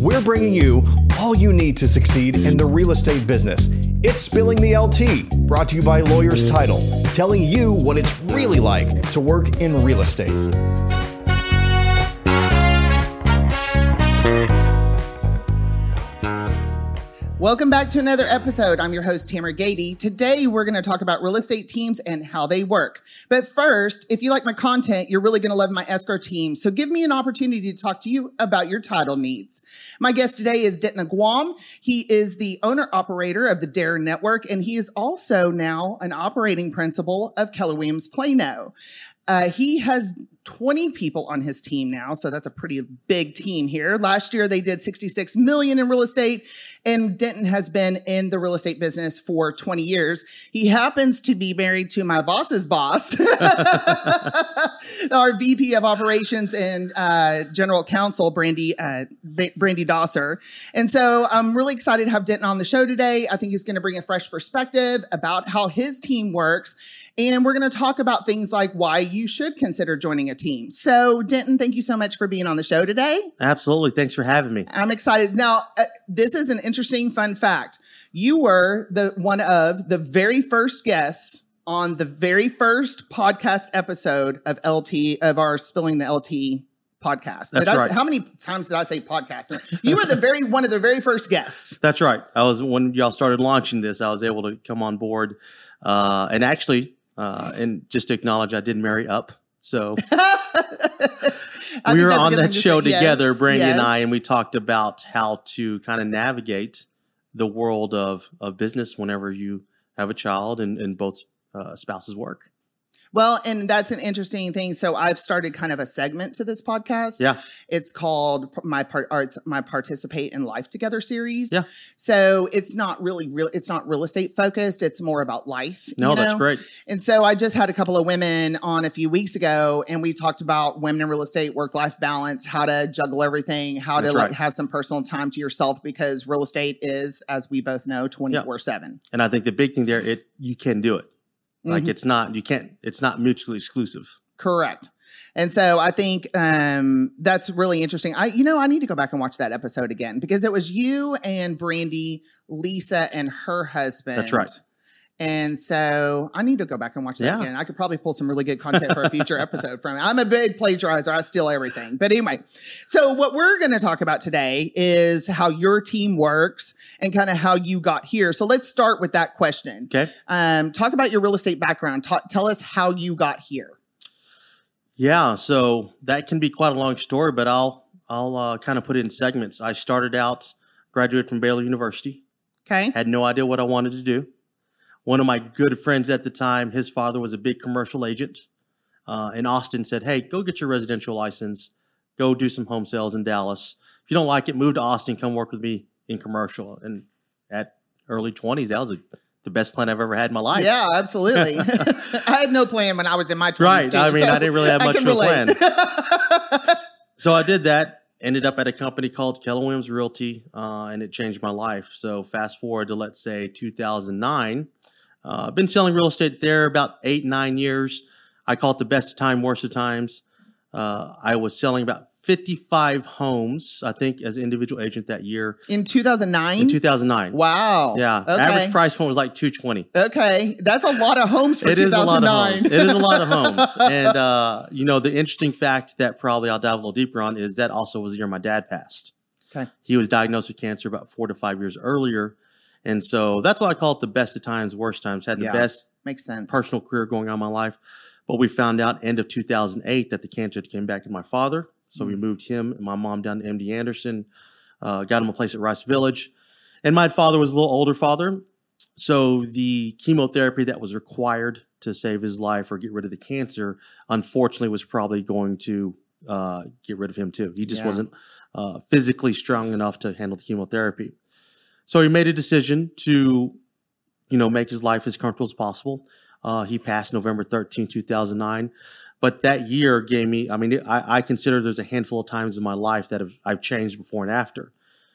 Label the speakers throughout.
Speaker 1: we're bringing you all you need to succeed in the real estate business. It's Spilling the LTea, brought to you by Lawyers Title, telling you what it's really like to work in real estate.
Speaker 2: Welcome back to another episode. I'm your host, Tamera Gady. Today, we're going to talk about real estate teams and how they work. But first, if you like my content, you're really going to love my escrow team. So give me an opportunity to talk to you about your title needs. My guest today is Denton Aguam. He is the owner operator of the Dare Network, and he is also now an operating principal of Keller Williams Plano. Uh, he has 20 people on his team now, so that's a pretty big team here. Last year they did 66 million in real estate, and Denton has been in the real estate business for 20 years. He happens to be married to my boss's boss, our VP of Operations and uh, General Counsel, Brandy uh, Brandy Dosser. And so I'm really excited to have Denton on the show today. I think he's going to bring a fresh perspective about how his team works and we're going to talk about things like why you should consider joining a team. So, Denton, thank you so much for being on the show today.
Speaker 3: Absolutely. Thanks for having me.
Speaker 2: I'm excited. Now, uh, this is an interesting fun fact. You were the one of the very first guests on the very first podcast episode of LT of our Spilling the LTea podcast.
Speaker 3: That's
Speaker 2: I,
Speaker 3: right.
Speaker 2: How many times did I say podcast? You were the very one of the very first guests.
Speaker 3: That's right. I was when y'all started launching this. I was able to come on board, uh, and actually uh, and just to acknowledge, I did marry up. So we were on that show together, yes, Brandy yes. and I, and we talked about how to kind of navigate the world of, of business whenever you have a child and, and both uh, spouses work.
Speaker 2: Well, and that's an interesting thing. So I've started kind of a segment to this podcast.
Speaker 3: Yeah.
Speaker 2: It's called my part arts, my participate in life together series.
Speaker 3: Yeah.
Speaker 2: So it's not really real it's not real estate focused. It's more about life.
Speaker 3: No,
Speaker 2: you know?
Speaker 3: that's great.
Speaker 2: And so I just had a couple of women on a few weeks ago and we talked about women in real estate, work life balance, how to juggle everything, how
Speaker 3: that's
Speaker 2: to
Speaker 3: right.
Speaker 2: like have some personal time to yourself because real estate is, as we both know, 24 7.
Speaker 3: And I think the big thing there, it you can do it. Like mm-hmm. it's not you can't it's not mutually exclusive.
Speaker 2: Correct. And so I think um, that's really interesting. I, you know, I need to go back and watch that episode again because it was you and Brandy, Lisa, and her husband.
Speaker 3: That's right.
Speaker 2: And so I need to go back and watch that
Speaker 3: yeah.
Speaker 2: again. I could probably pull some really good content for a future episode from it. I'm a big plagiarizer. I steal everything. But anyway, so what we're going to talk about today is how your team works and kind of how you got here. So let's start with that question.
Speaker 3: Okay.
Speaker 2: Um, talk about your real estate background. Ta- tell us how you got here.
Speaker 3: Yeah. So that can be quite a long story, but I'll, I'll uh, kind of put it in segments. I started out, graduated from Baylor University.
Speaker 2: Okay.
Speaker 3: Had no idea what I wanted to do one of my good friends at the time, his father was a big commercial agent uh, in Austin, said, Hey, go get your residential license, go do some home sales in Dallas. If you don't like it, move to Austin, come work with me in commercial. And at early 20s, that was a, the best plan I've ever had in my life.
Speaker 2: Yeah, absolutely. I had no plan when I was in my 20s.
Speaker 3: Right.
Speaker 2: Too,
Speaker 3: I mean,
Speaker 2: so
Speaker 3: I didn't really have much of a plan. so I did that ended up at a company called Keller Williams Realty, uh, and it changed my life. So fast forward to let's say 2009, uh, I've been selling real estate there about eight, nine years. I call it the best of time, worst of times. Uh, I was selling about 55 homes, I think, as an individual agent that year.
Speaker 2: In 2009?
Speaker 3: In 2009.
Speaker 2: Wow.
Speaker 3: Yeah.
Speaker 2: Okay.
Speaker 3: Average price point was like 220.
Speaker 2: Okay. That's a lot of homes for
Speaker 3: it
Speaker 2: 2009.
Speaker 3: Is a lot of homes. it is a lot of homes. And, uh, you know, the interesting fact that probably I'll dive a little deeper on is that also was the year my dad passed.
Speaker 2: Okay.
Speaker 3: He was diagnosed with cancer about four to five years earlier. And so that's why I call it the best of times, worst times. Had the
Speaker 2: Yeah.
Speaker 3: best
Speaker 2: Makes sense.
Speaker 3: personal career going on in my life. But we found out end of 2008 that the cancer came back to my father. So we moved him and my mom down to MD Anderson, uh, got him a place at Rice Village. And my father was a little older father. So the chemotherapy that was required to save his life or get rid of the cancer, unfortunately, was probably going to uh, get rid of him too. He just
Speaker 2: Yeah.
Speaker 3: wasn't uh, physically strong enough to handle the chemotherapy. So he made a decision to, you know, make his life as comfortable as possible. Uh, he passed November 13, 2009. But that year gave me, I mean, I, I consider there's a handful of times in my life that have, I've changed before and after.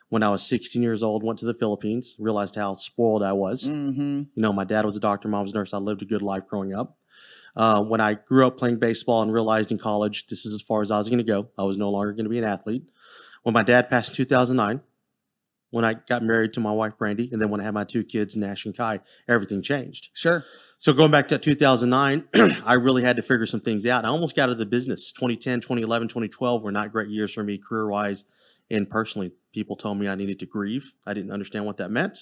Speaker 3: When I was 16 years old, went to the Philippines, realized how spoiled I was.
Speaker 2: Mm-hmm.
Speaker 3: You know, my dad was a doctor, mom was a nurse. I lived a good life growing up. Uh, when I grew up playing baseball and realized in college this is as far as I was going to go, I was no longer going to be an athlete. When my dad passed in 2009, when I got married to my wife Brandy, and then when I had my two kids, Nash and Kai, everything changed.
Speaker 2: Sure.
Speaker 3: So going back to 2009, I really had to figure some things out. I almost got out of the business. 2010, 2011, 2012 were not great years for me career wise and personally. People told me I needed to grieve. I didn't understand what that meant.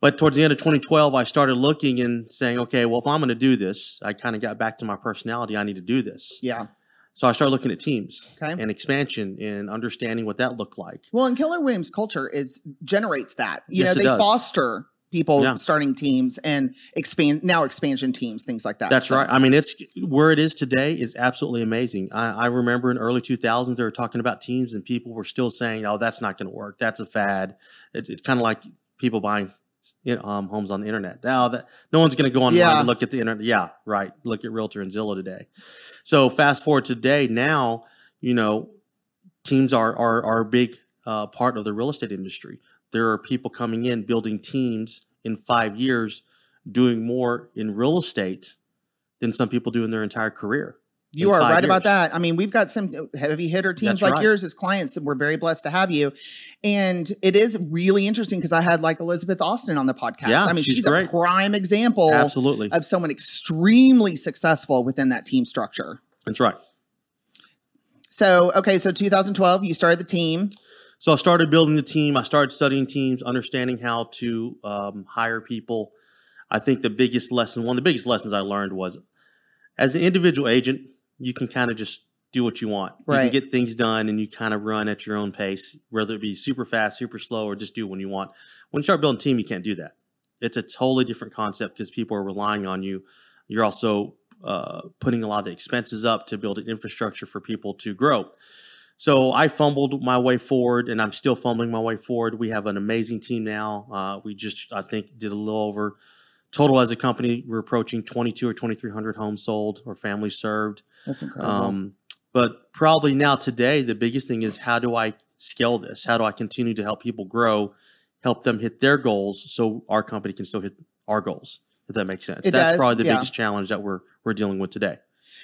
Speaker 3: But towards the end of 2012, I started looking and saying, okay, well, if I'm going to do this, I kind of got back to my personality. I need to do this.
Speaker 2: Yeah.
Speaker 3: So I started looking at teams
Speaker 2: Okay.
Speaker 3: and expansion and understanding what that looked like.
Speaker 2: Well, and Keller Williams culture is generates that. You
Speaker 3: Yes,
Speaker 2: know,
Speaker 3: it
Speaker 2: they
Speaker 3: does.
Speaker 2: foster people
Speaker 3: Yeah.
Speaker 2: starting teams and expand now expansion teams, things like that.
Speaker 3: That's
Speaker 2: So-
Speaker 3: right. I mean, it's where it is today is absolutely amazing. I, I remember in early 2000s, they were talking about teams and people were still saying, oh, that's not going to work. That's a fad. It, it's kind of like people buying um, homes on the internet. Now that no one's going to go online
Speaker 2: Yeah.
Speaker 3: and look at the internet. Yeah, right. Look at Realtor and Zillow today. So fast forward today, now, you know, teams are, are, are a big uh, part of the real estate industry. There are people coming in building teams in five years doing more in real estate than some people do in their entire career.
Speaker 2: You are right about that. I mean, we've got some heavy hitter teams
Speaker 3: That's
Speaker 2: like
Speaker 3: right.
Speaker 2: yours as clients that we're very blessed to have you. And it is really interesting because I had like Elizabeth Austin on the podcast.
Speaker 3: Yeah,
Speaker 2: I mean,
Speaker 3: she's
Speaker 2: she's, a prime example
Speaker 3: Absolutely.
Speaker 2: of someone extremely successful within that team structure.
Speaker 3: That's right.
Speaker 2: So, okay, so 2012, you started the team.
Speaker 3: So I started building the team. I started studying teams, understanding how to um, hire people. I think the biggest lesson, one of the biggest lessons I learned was as an individual agent, you can kind of just do what you want. You
Speaker 2: Right.
Speaker 3: can get things done and you kind of run at your own pace, whether it be super fast, super slow, or just do when you want. When you start building a team, you can't do that. It's a totally different concept because people are relying on you. You're also uh, putting a lot of the expenses up to build an infrastructure for people to grow. So I fumbled my way forward, and I'm still fumbling my way forward. We have an amazing team now. Uh, we just, I think, did a little over total as a company. We're approaching 22 or 2,300 homes sold or families served.
Speaker 2: That's incredible.
Speaker 3: Um, but probably now today, the biggest thing is how do I scale this? How do I continue to help people grow, help them hit their goals, so our company can still hit our goals? If that makes sense,
Speaker 2: It
Speaker 3: that's
Speaker 2: does,
Speaker 3: probably the
Speaker 2: yeah.
Speaker 3: biggest challenge that we're we're dealing with today.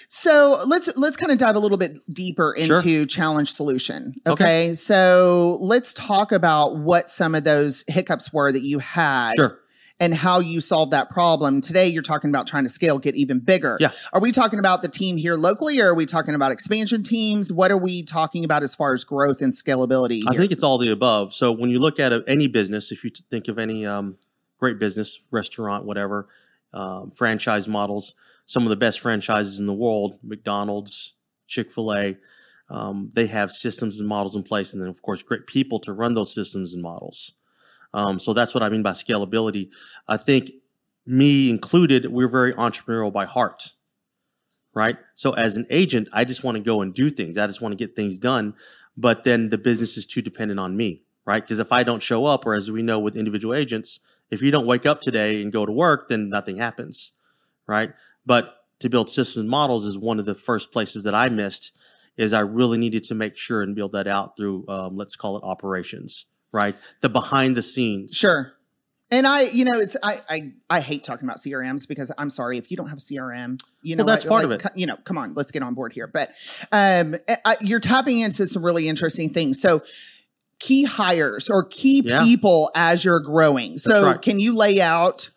Speaker 2: So let's let's kind of dive a little bit deeper
Speaker 3: Sure.
Speaker 2: into challenge solution.
Speaker 3: Okay.
Speaker 2: Okay? So let's talk about what some of those hiccups were that you had
Speaker 3: Sure.
Speaker 2: And how you solve that problem. Today you're talking about trying to scale, get even bigger.
Speaker 3: Yeah.
Speaker 2: Are we talking about the team here locally or are we talking about expansion teams? What are we talking about as far as growth and scalability?
Speaker 3: I think it's all the above. So when you look at any business, if you think of any um, great business, restaurant, whatever, um, franchise models, some of the best franchises in the world, McDonald's, Chick Fil A, um, they have systems and models in place, and then of course great people to run those systems and models. Um, so that's what I mean by scalability. I think me included, we're very entrepreneurial by heart, right? So as an agent, I just want to go and do things. I just want to get things done but then the business is too dependent on me, right? Because if I don't show up, or as we know with individual agents, if you don't wake up today and go to work, then nothing happens, right? But to build systems models is one of the first places that I missed. Is I really needed to make sure and build that out through, um, let's call it operations, right? The behind the scenes.
Speaker 2: Sure. And I, you know, it's I, I I hate talking about CRMs because I'm sorry if you don't have a CRM, you know,
Speaker 3: Well, that's
Speaker 2: what,
Speaker 3: part of it.
Speaker 2: You know, come on, let's get on board here. But um, I, you're tapping into some really interesting things. So, key hires or key
Speaker 3: Yeah.
Speaker 2: people as you're growing. So,
Speaker 3: right.
Speaker 2: can you lay out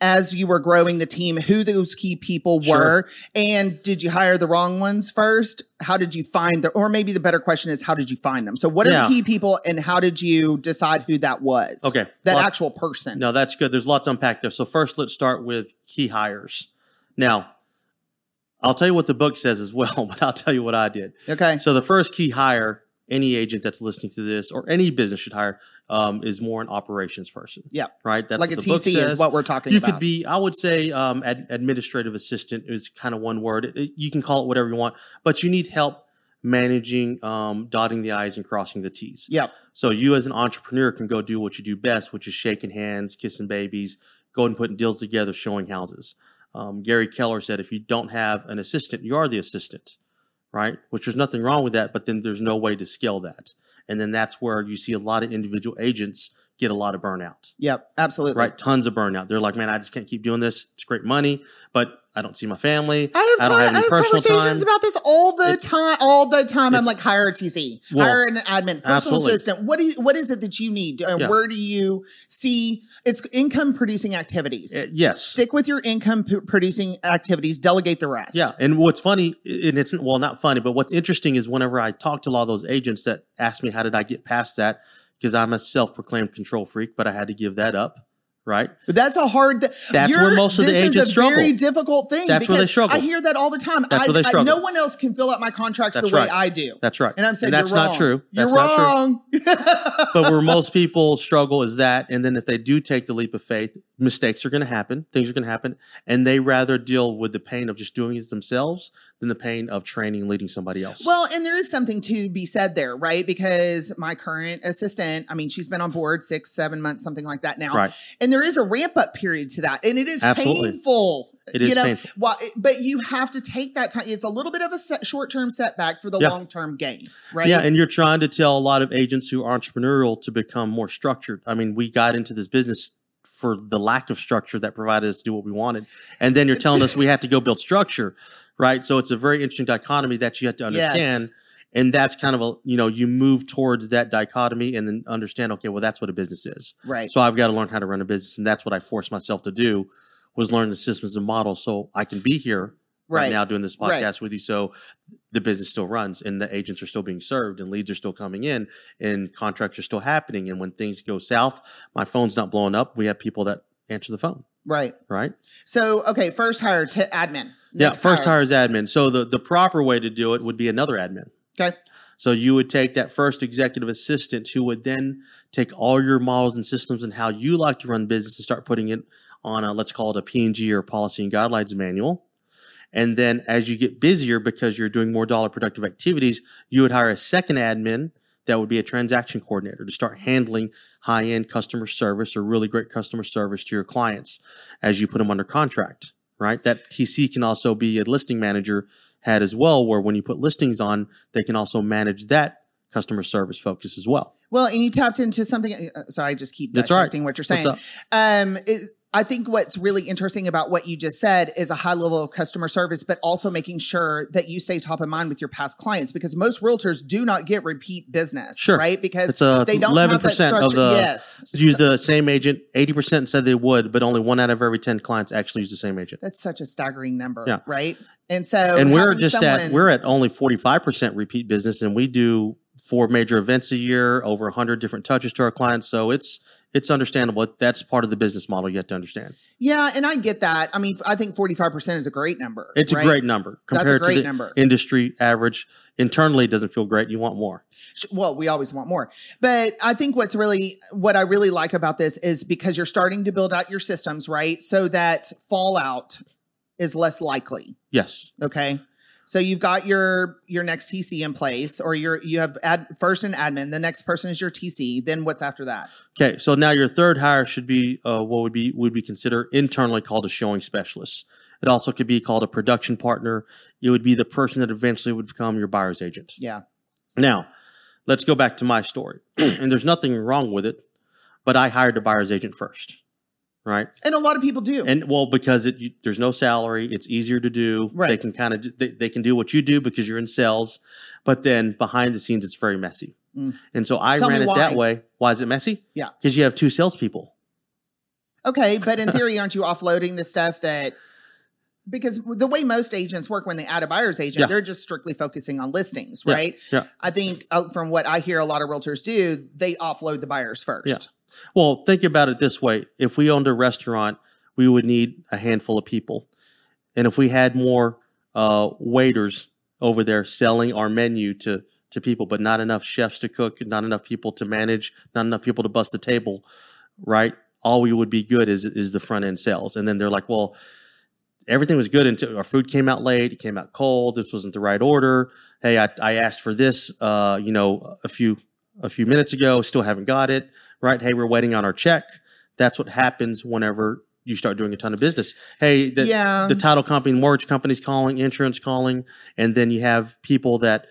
Speaker 2: as you were growing the team who those key people
Speaker 3: Sure.
Speaker 2: were, and did you hire the wrong ones first? How did you find the, or maybe the better question is, how did you find them? So, what are
Speaker 3: Yeah.
Speaker 2: the key people, and how did you decide who that was?
Speaker 3: Okay.
Speaker 2: that actual person.
Speaker 3: No, that's good. There's a lot to unpack there. So first, let's start with key hires. Now, I'll tell you what the book says as well, but I'll tell you what I did.
Speaker 2: Okay.
Speaker 3: So the first key hire any agent that's listening to this or any business should hire um, is more an operations person.
Speaker 2: Yeah.
Speaker 3: Right. That's
Speaker 2: like a TC is what we're talking
Speaker 3: you
Speaker 2: about.
Speaker 3: You could be. I would say um, ad- administrative assistant is kind of one word. It- it- you can call it whatever you want, but you need help managing, um, dotting the i's and crossing the t's.
Speaker 2: Yeah.
Speaker 3: So you as an entrepreneur can go do what you do best, which is shaking hands, kissing babies, going and putting deals together, showing houses. Um, Gary Keller said, if you don't have an assistant, you are the assistant, right? Which there's nothing wrong with that, but then there's no way to scale that. And then that's where you see a lot of individual agents get a lot of burnout,
Speaker 2: Yep. Absolutely.
Speaker 3: right? Tons of burnout. They're like, man, I just can't keep doing this. It's great money, but I don't see my family.
Speaker 2: I have,
Speaker 3: don't have any personal
Speaker 2: conversations
Speaker 3: time.
Speaker 2: about this all the time. All the time, I'm like hire a TC,
Speaker 3: Well,
Speaker 2: hire an admin, personal
Speaker 3: absolutely.
Speaker 2: assistant. What do you, what is it that you need? Uh,
Speaker 3: Yeah.
Speaker 2: Where do you see it's income producing activities?
Speaker 3: Uh, yes.
Speaker 2: Stick with your income p- producing activities. Delegate the rest.
Speaker 3: Yeah, and what's funny, and it's well not funny, but what's interesting is whenever I talk to a lot of those agents that ask me how did I get past that, because I'm a self-proclaimed control freak, but I had to give that up, right?
Speaker 2: But that's a hard. Th-
Speaker 3: That's where most of the
Speaker 2: this
Speaker 3: agents
Speaker 2: is a Very
Speaker 3: struggle.
Speaker 2: difficult thing.
Speaker 3: That's where they
Speaker 2: because
Speaker 3: struggle.
Speaker 2: I hear that all the time.
Speaker 3: That's
Speaker 2: I,
Speaker 3: where they
Speaker 2: I-
Speaker 3: struggle.
Speaker 2: no one else can fill out my contracts
Speaker 3: That's
Speaker 2: the way. I do.
Speaker 3: That's right.
Speaker 2: and I'm saying
Speaker 3: that's
Speaker 2: you're
Speaker 3: not
Speaker 2: wrong.
Speaker 3: true.
Speaker 2: You're
Speaker 3: That's not true.
Speaker 2: wrong.
Speaker 3: but where most people struggle is that and then if they do take the leap of faith mistakes are going to happen things are going to happen and they rather deal with the pain of just doing it themselves than the pain of training and leading somebody else
Speaker 2: Well, and there is something to be said there, right? Because my current assistant, I mean, she's been on board six, seven months, something like that now.
Speaker 3: Right.
Speaker 2: And there is a ramp up period to that. And it is
Speaker 3: Absolutely.
Speaker 2: painful.
Speaker 3: It is
Speaker 2: you know,
Speaker 3: painful.
Speaker 2: Why, but you have to take that time. It's a little bit of a set, short term setback for the
Speaker 3: Yeah.
Speaker 2: long term gain, right?
Speaker 3: yeah and you're trying to tell a lot of agents who are entrepreneurial to become more structured i mean we got into this business for the lack of structure that provided us to do what we wanted and then you're telling us we have to go build structure right so it's a very interesting dichotomy that you have to
Speaker 2: Yes.
Speaker 3: understand and that's kind of a you know you move towards that dichotomy and then understand okay well that's what a business is
Speaker 2: right.
Speaker 3: So I've got to learn how to run a business, and that's what I forced myself to do was learn the systems and models so I can be here right,
Speaker 2: Right.
Speaker 3: now doing this
Speaker 2: Right.
Speaker 3: podcast with you. So the business still runs, and the agents are still being served, and leads are still coming in, and contracts are still happening. And when things go south, my phone's not blowing up. We have people that answer the phone,
Speaker 2: right.
Speaker 3: right?
Speaker 2: So, okay, first hire to admin.
Speaker 3: yeah, first hire is admin. So the the proper way to do it would be another admin.
Speaker 2: Okay.
Speaker 3: So you would take that first executive assistant who would then take all your models and systems and how you like to run business and start putting it on a let's call it a P&G or policy and guidelines manual. And then as you get busier because you're doing more dollar productive activities, you would hire a second admin that would be a transaction coordinator to start handling high-end customer service or really great customer service to your clients as you put them under contract, right? That TC can also be a listing manager had as well, where when you put listings on, they can also manage that customer service focus as well.
Speaker 2: Well, and you tapped into something. Uh, sorry, I just keep
Speaker 3: all right.
Speaker 2: dissecting what you're
Speaker 3: What's
Speaker 2: saying.
Speaker 3: up?
Speaker 2: Um, it, I think what's really interesting about what you just said is a high level of customer service, but also making sure that you stay top of mind with your past clients because most realtors do not get repeat business,
Speaker 3: Sure.
Speaker 2: right? Because
Speaker 3: It's a
Speaker 2: they don't have that
Speaker 3: 11% of the
Speaker 2: yes,
Speaker 3: use the same agent. Eighty percent said they would, but only one out of every ten clients actually use the same agent.
Speaker 2: that's such a staggering number,
Speaker 3: Yeah.
Speaker 2: right? And so,
Speaker 3: and we're just at we're at only forty five percent repeat business, and we do four major events a year, over hundred different touches to our clients. So it's it's understandable. That's part of the business model you have to understand.
Speaker 2: yeah, and I get that. I mean, I think 45% is a great number.
Speaker 3: It's
Speaker 2: right?
Speaker 3: a great number
Speaker 2: That's a
Speaker 3: compared
Speaker 2: great
Speaker 3: to the
Speaker 2: number.
Speaker 3: industry average. Internally, it doesn't feel great. You want more.
Speaker 2: Well we always want more but i think what's really what i really like about this is because you're starting to build out your systems right so that fallout is less likely
Speaker 3: Yes.
Speaker 2: okay so you've got your your next tc in place or you're you have ad, first an admin the next person is your tc then what's after that
Speaker 3: Okay, so now your third hire should be uh, what would be would be considered internally called a showing specialist. It also could be called a production partner. It would be the person that eventually would become your buyer's agent.
Speaker 2: yeah
Speaker 3: Now, let's go back to my story, and there's nothing wrong with it, but I hired the buyer's agent first, right?
Speaker 2: and a lot of people do
Speaker 3: And well, because it you, there's no salary, it's easier to do.
Speaker 2: Right.
Speaker 3: They can kind of they, they can do what you do because you're in sales, but then behind the scenes, it's very messy.
Speaker 2: Mm.
Speaker 3: And so I
Speaker 2: Tell
Speaker 3: ran it that way. Why is it messy?
Speaker 2: Yeah.
Speaker 3: because you have two salespeople.
Speaker 2: okay but in theory aren't you offloading the stuff that because the way most agents work when they add a buyer's agent,
Speaker 3: Yeah.
Speaker 2: they're just strictly focusing on listings,
Speaker 3: Yeah,
Speaker 2: right?
Speaker 3: yeah.
Speaker 2: I think uh, from what I hear a lot of realtors do, they offload the buyers first.
Speaker 3: Yeah. Well, think about it this way: if we owned a restaurant, we would need a handful of people, and if we had more uh, waiters over there selling our menu to to people, but not enough chefs to cook, not enough people to manage, not enough people to bust the table, right? All we would be good is is the front end sales, and then they're like, well. Everything was good until our food came out late. It came out cold. This wasn't the right order. Hey, I, I asked for this, uh, you know, a few a few minutes ago. Still haven't got it right? Hey, we're waiting on our check. That's what happens whenever you start doing a ton of business. Hey, the,
Speaker 2: yeah.
Speaker 3: the title company, mortgage companies calling, insurance calling, and then you have people that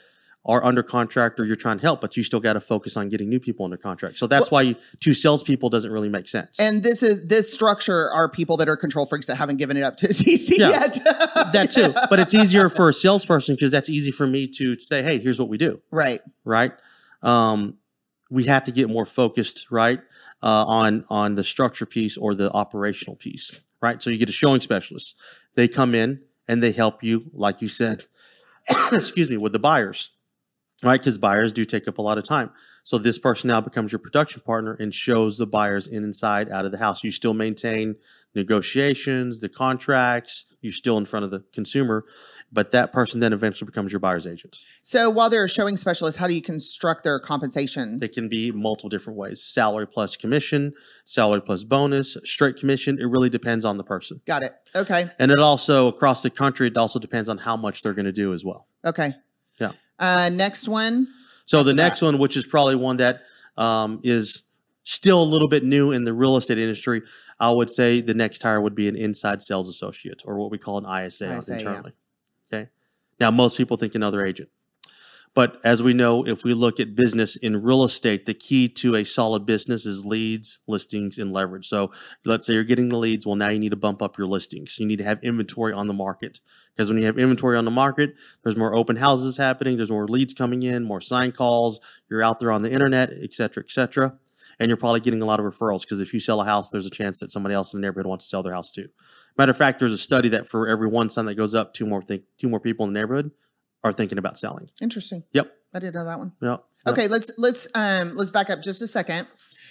Speaker 3: are under contract or you're trying to help, but you still got to focus on getting new people under contract. So that's why you, two salespeople doesn't really make sense.
Speaker 2: And this is this structure are people that are control freaks that haven't given it up to CC
Speaker 3: Yeah.
Speaker 2: yet.
Speaker 3: that too, but it's easier for a salesperson because that's easy for me to say, "Hey, here's what we do."
Speaker 2: right.
Speaker 3: right? Um, we have to get more focused, right, uh, on on the structure piece or the operational piece, right? So you get a showing specialist. They come in and they help you, like you said, excuse me, with the buyers, right? Because buyers do take up a lot of time. So this person now becomes your production partner and shows the buyers in inside out of the house. You still maintain negotiations, the contracts. You're still in front of the consumer, but that person then eventually becomes your buyer's agent.
Speaker 2: So while they're a showing specialist, how do you construct their compensation?
Speaker 3: They can be multiple different ways salary plus commission, salary plus bonus, straight commission. It really depends on the person.
Speaker 2: Got it. Okay.
Speaker 3: And it also, across the country, it also depends on how much they're going to do as well.
Speaker 2: Okay.
Speaker 3: Yeah.
Speaker 2: Uh, next one.
Speaker 3: So the next one, which is probably one that um, is still a little bit new in the real estate industry, I would say the next hire would be an inside sales associate or what we call an ISA,
Speaker 2: ISA, yeah.
Speaker 3: internally. Okay. Now, most people think another agent. But as we know, if we look at business in real estate, the key to a solid business is leads, listings, and leverage. So let's say you're getting the leads. Well, now you need to bump up your listings. You need to have inventory on the market. Because when you have inventory on the market, there's more open houses happening, there's more leads coming in, more sign calls, you're out there on the internet, et cetera, et cetera. And you're probably getting a lot of referrals because if you sell a house, there's a chance that somebody else in the neighborhood wants to sell their house too. Matter of fact, there's a study that for every one sign that goes up, two more think two more people in the neighborhood are thinking about selling.
Speaker 2: Interesting.
Speaker 3: Yep.
Speaker 2: I didn't know that one.
Speaker 3: Yep.
Speaker 2: Okay, let's let's um let's back up just a second.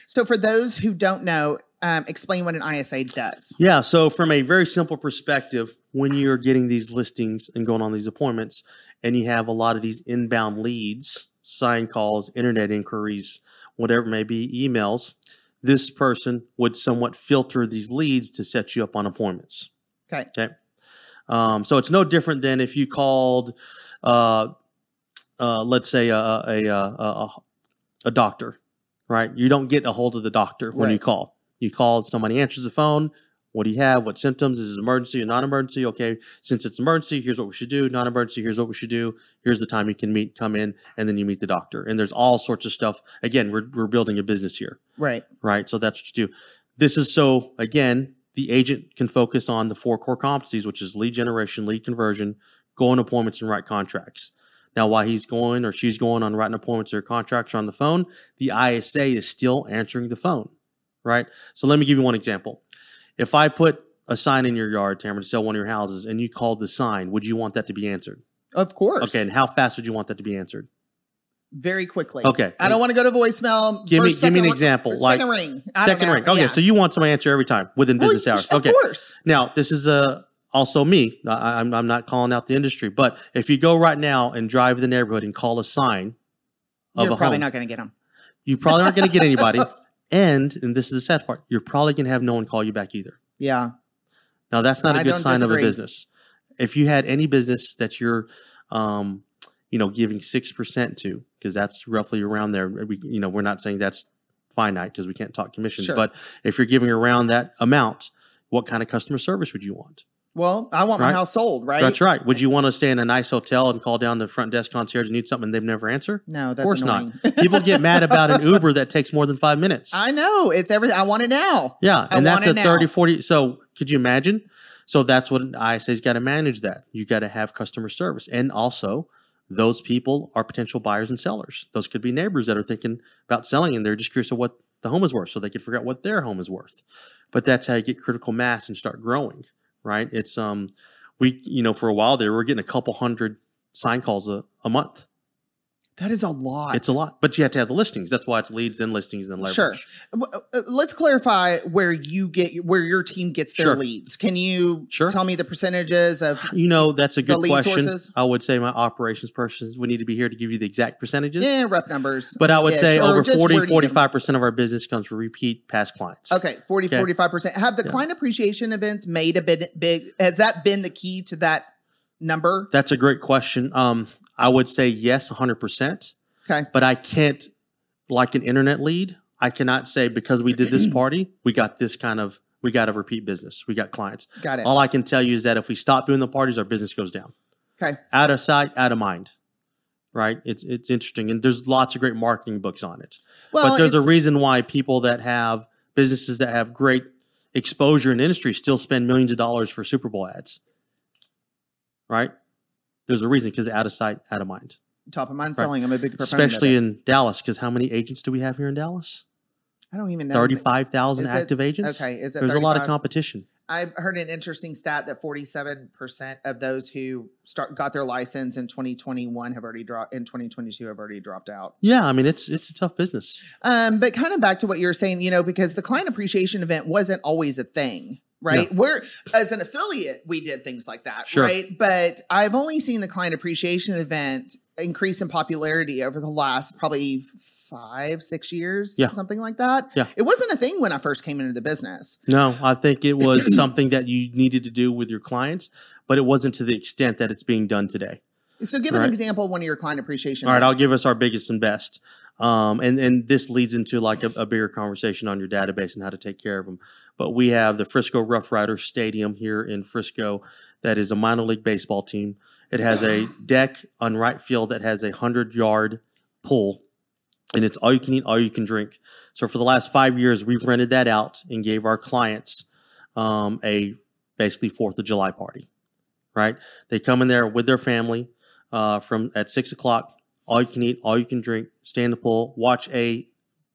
Speaker 2: So for those who don't know, um, explain what an ISA does.
Speaker 3: Yeah. So, from a very simple perspective, when you're getting these listings and going on these appointments, and you have a lot of these inbound leads, sign calls, internet inquiries, whatever it may be, emails, this person would somewhat filter these leads to set you up on appointments.
Speaker 2: Okay.
Speaker 3: Okay. Um, so, it's no different than if you called, uh, uh, let's say, a, a, a, a, a doctor, right? You don't get a hold of the doctor when you call. You call, somebody answers the phone. What do you have? What symptoms? Is it emergency or non-emergency? Okay, since it's emergency, here's what we should do. Non-emergency, here's what we should do. Here's the time you can meet, come in, and then you meet the doctor. And there's all sorts of stuff. Again, we're we're building a business here,
Speaker 2: Right.
Speaker 3: right? So that's what you do. This is so again, the agent can focus on the four core competencies, which is lead generation, lead conversion, go on appointments, and write contracts. Now, while he's going or she's going on writing appointments or contracts or on the phone, the ISA is still answering the phone, right? So let me give you one example. If I put a sign in your yard, Tamera, to sell one of your houses, and you called the sign, would you want that to be answered?
Speaker 2: Of course.
Speaker 3: Okay, and how fast would you want that to be answered?
Speaker 2: Very quickly.
Speaker 3: Okay.
Speaker 2: I don't want to go to voicemail.
Speaker 3: Give me- give me an example, like
Speaker 2: second ring. I
Speaker 3: Second
Speaker 2: know.
Speaker 3: ring. Okay,
Speaker 2: Yeah.
Speaker 3: so you want some answer every time within
Speaker 2: Well,
Speaker 3: business hours. Okay.
Speaker 2: Of course.
Speaker 3: Now, this is uh, also me. I, I'm, I'm not calling out the industry, but if you go right now and drive the neighborhood and call a sign of
Speaker 2: You're
Speaker 3: a
Speaker 2: probably
Speaker 3: home,
Speaker 2: not going to get them.
Speaker 3: you probably aren't going to get anybody. And, and this is the sad part, you're probably going to have no one call you back either.
Speaker 2: Yeah.
Speaker 3: Now, that's not a
Speaker 2: I
Speaker 3: good sign of a business. If you had any business that you're, um, you know, giving 6% to, because that's roughly around there. We, you know, we're not saying that's finite because we can't talk commissions,
Speaker 2: Sure.
Speaker 3: but if you're giving around that amount, what kind of customer service would you want?
Speaker 2: Well, I want my house sold, right?
Speaker 3: That's right. Would you want to stay in a nice hotel and call down the front desk concierge and need something they've never answer?
Speaker 2: No, that's
Speaker 3: of course
Speaker 2: annoying.
Speaker 3: not. People get mad about an Uber that takes more than five minutes.
Speaker 2: I know. It's everything. I want it now.
Speaker 3: yeah.
Speaker 2: I
Speaker 3: And that's a
Speaker 2: it
Speaker 3: 30, 40. So could you imagine? So that's what ISA's got to manage that. You got to have customer service. And also, those people are potential buyers and sellers. Those could be neighbors that are thinking about selling and they're just curious of what the home is worth so they can figure out what their home is worth. But that's how you get critical mass and start growing, right? It's, um, we, you know, for a while there, we we're getting a couple hundred sign calls a, a month.
Speaker 2: That is a lot.
Speaker 3: It's a lot, but you have to have the listings. That's why it's leads, then listings, then leverage.
Speaker 2: Sure. Uh, Let's clarify where you get where your team gets their
Speaker 3: Sure.
Speaker 2: leads. Can you
Speaker 3: Sure.
Speaker 2: tell me the percentages of?
Speaker 3: You know, that's a good
Speaker 2: lead
Speaker 3: question.
Speaker 2: sources?
Speaker 3: I would say my operations person would need to be here to give you the exact percentages.
Speaker 2: Yeah, rough numbers.
Speaker 3: But I would
Speaker 2: Yeah,
Speaker 3: say
Speaker 2: sure,
Speaker 3: over
Speaker 2: just
Speaker 3: 40,
Speaker 2: where do you-
Speaker 3: 45% of our business comes from repeat past clients.
Speaker 2: Okay, 40,
Speaker 3: Okay.
Speaker 2: 45%. Have the
Speaker 3: Yeah.
Speaker 2: client appreciation events made a bit big? Has that been the key to that number?
Speaker 3: That's a great question. Um, I would say yes, 100%.
Speaker 2: Okay.
Speaker 3: But I can't, like an internet lead, I cannot say because we did this party, we got this kind of, we got a repeat business. We got clients.
Speaker 2: Got it.
Speaker 3: All I can tell you is that if we stop doing the parties, our business goes down.
Speaker 2: Okay.
Speaker 3: Out of sight, out of mind. right? It's it's interesting, and there's lots of great marketing books on it.
Speaker 2: Well,
Speaker 3: but there's a reason why people that have businesses that have great exposure in industry still spend millions of dollars for Super Bowl ads, right? There's a reason because out of sight, out of mind.
Speaker 2: Top of mind
Speaker 3: Right.
Speaker 2: selling. I'm a big proponent.
Speaker 3: Especially in Dallas, because how many agents do we have here in Dallas?
Speaker 2: I don't even know.
Speaker 3: Thirty-five thousand
Speaker 2: Is it-
Speaker 3: active agents.
Speaker 2: Okay, is it
Speaker 3: There's a lot of competition.
Speaker 2: I heard an interesting stat that 47% of those who start got their license in 2021 have already dropped in 2022 have already dropped out.
Speaker 3: Yeah, I mean it's it's a tough business.
Speaker 2: Um, but kind of back to what you were saying, you know, because the client appreciation event wasn't always a thing, right? We're as an affiliate, we did things like that,
Speaker 3: Sure.
Speaker 2: right? But I've only seen the client appreciation event increase in popularity over the last probably five, six years,
Speaker 3: Yeah.
Speaker 2: something like that.
Speaker 3: Yeah.
Speaker 2: It wasn't a thing when I first came into the business.
Speaker 3: No, I think it was something that you needed to do with your clients, but it wasn't to the extent that it's being done today.
Speaker 2: So give an
Speaker 3: Right.
Speaker 2: example of one of your client appreciation.
Speaker 3: All right, I'll give us our biggest and best. Um, and, and this leads into like a, a bigger conversation on your database and how to take care of them. But we have the Frisco Rough Riders Stadium here in Frisco that is a minor league baseball team. It has a deck on right field that has a 100 yard pool, and it's all you can eat, all you can drink. So for the last five years, we've rented that out and gave our clients um, a basically Fourth of July party. Right? They come in there with their family uh, from at six o'clock. All you can eat, all you can drink. Stay in the pool, watch a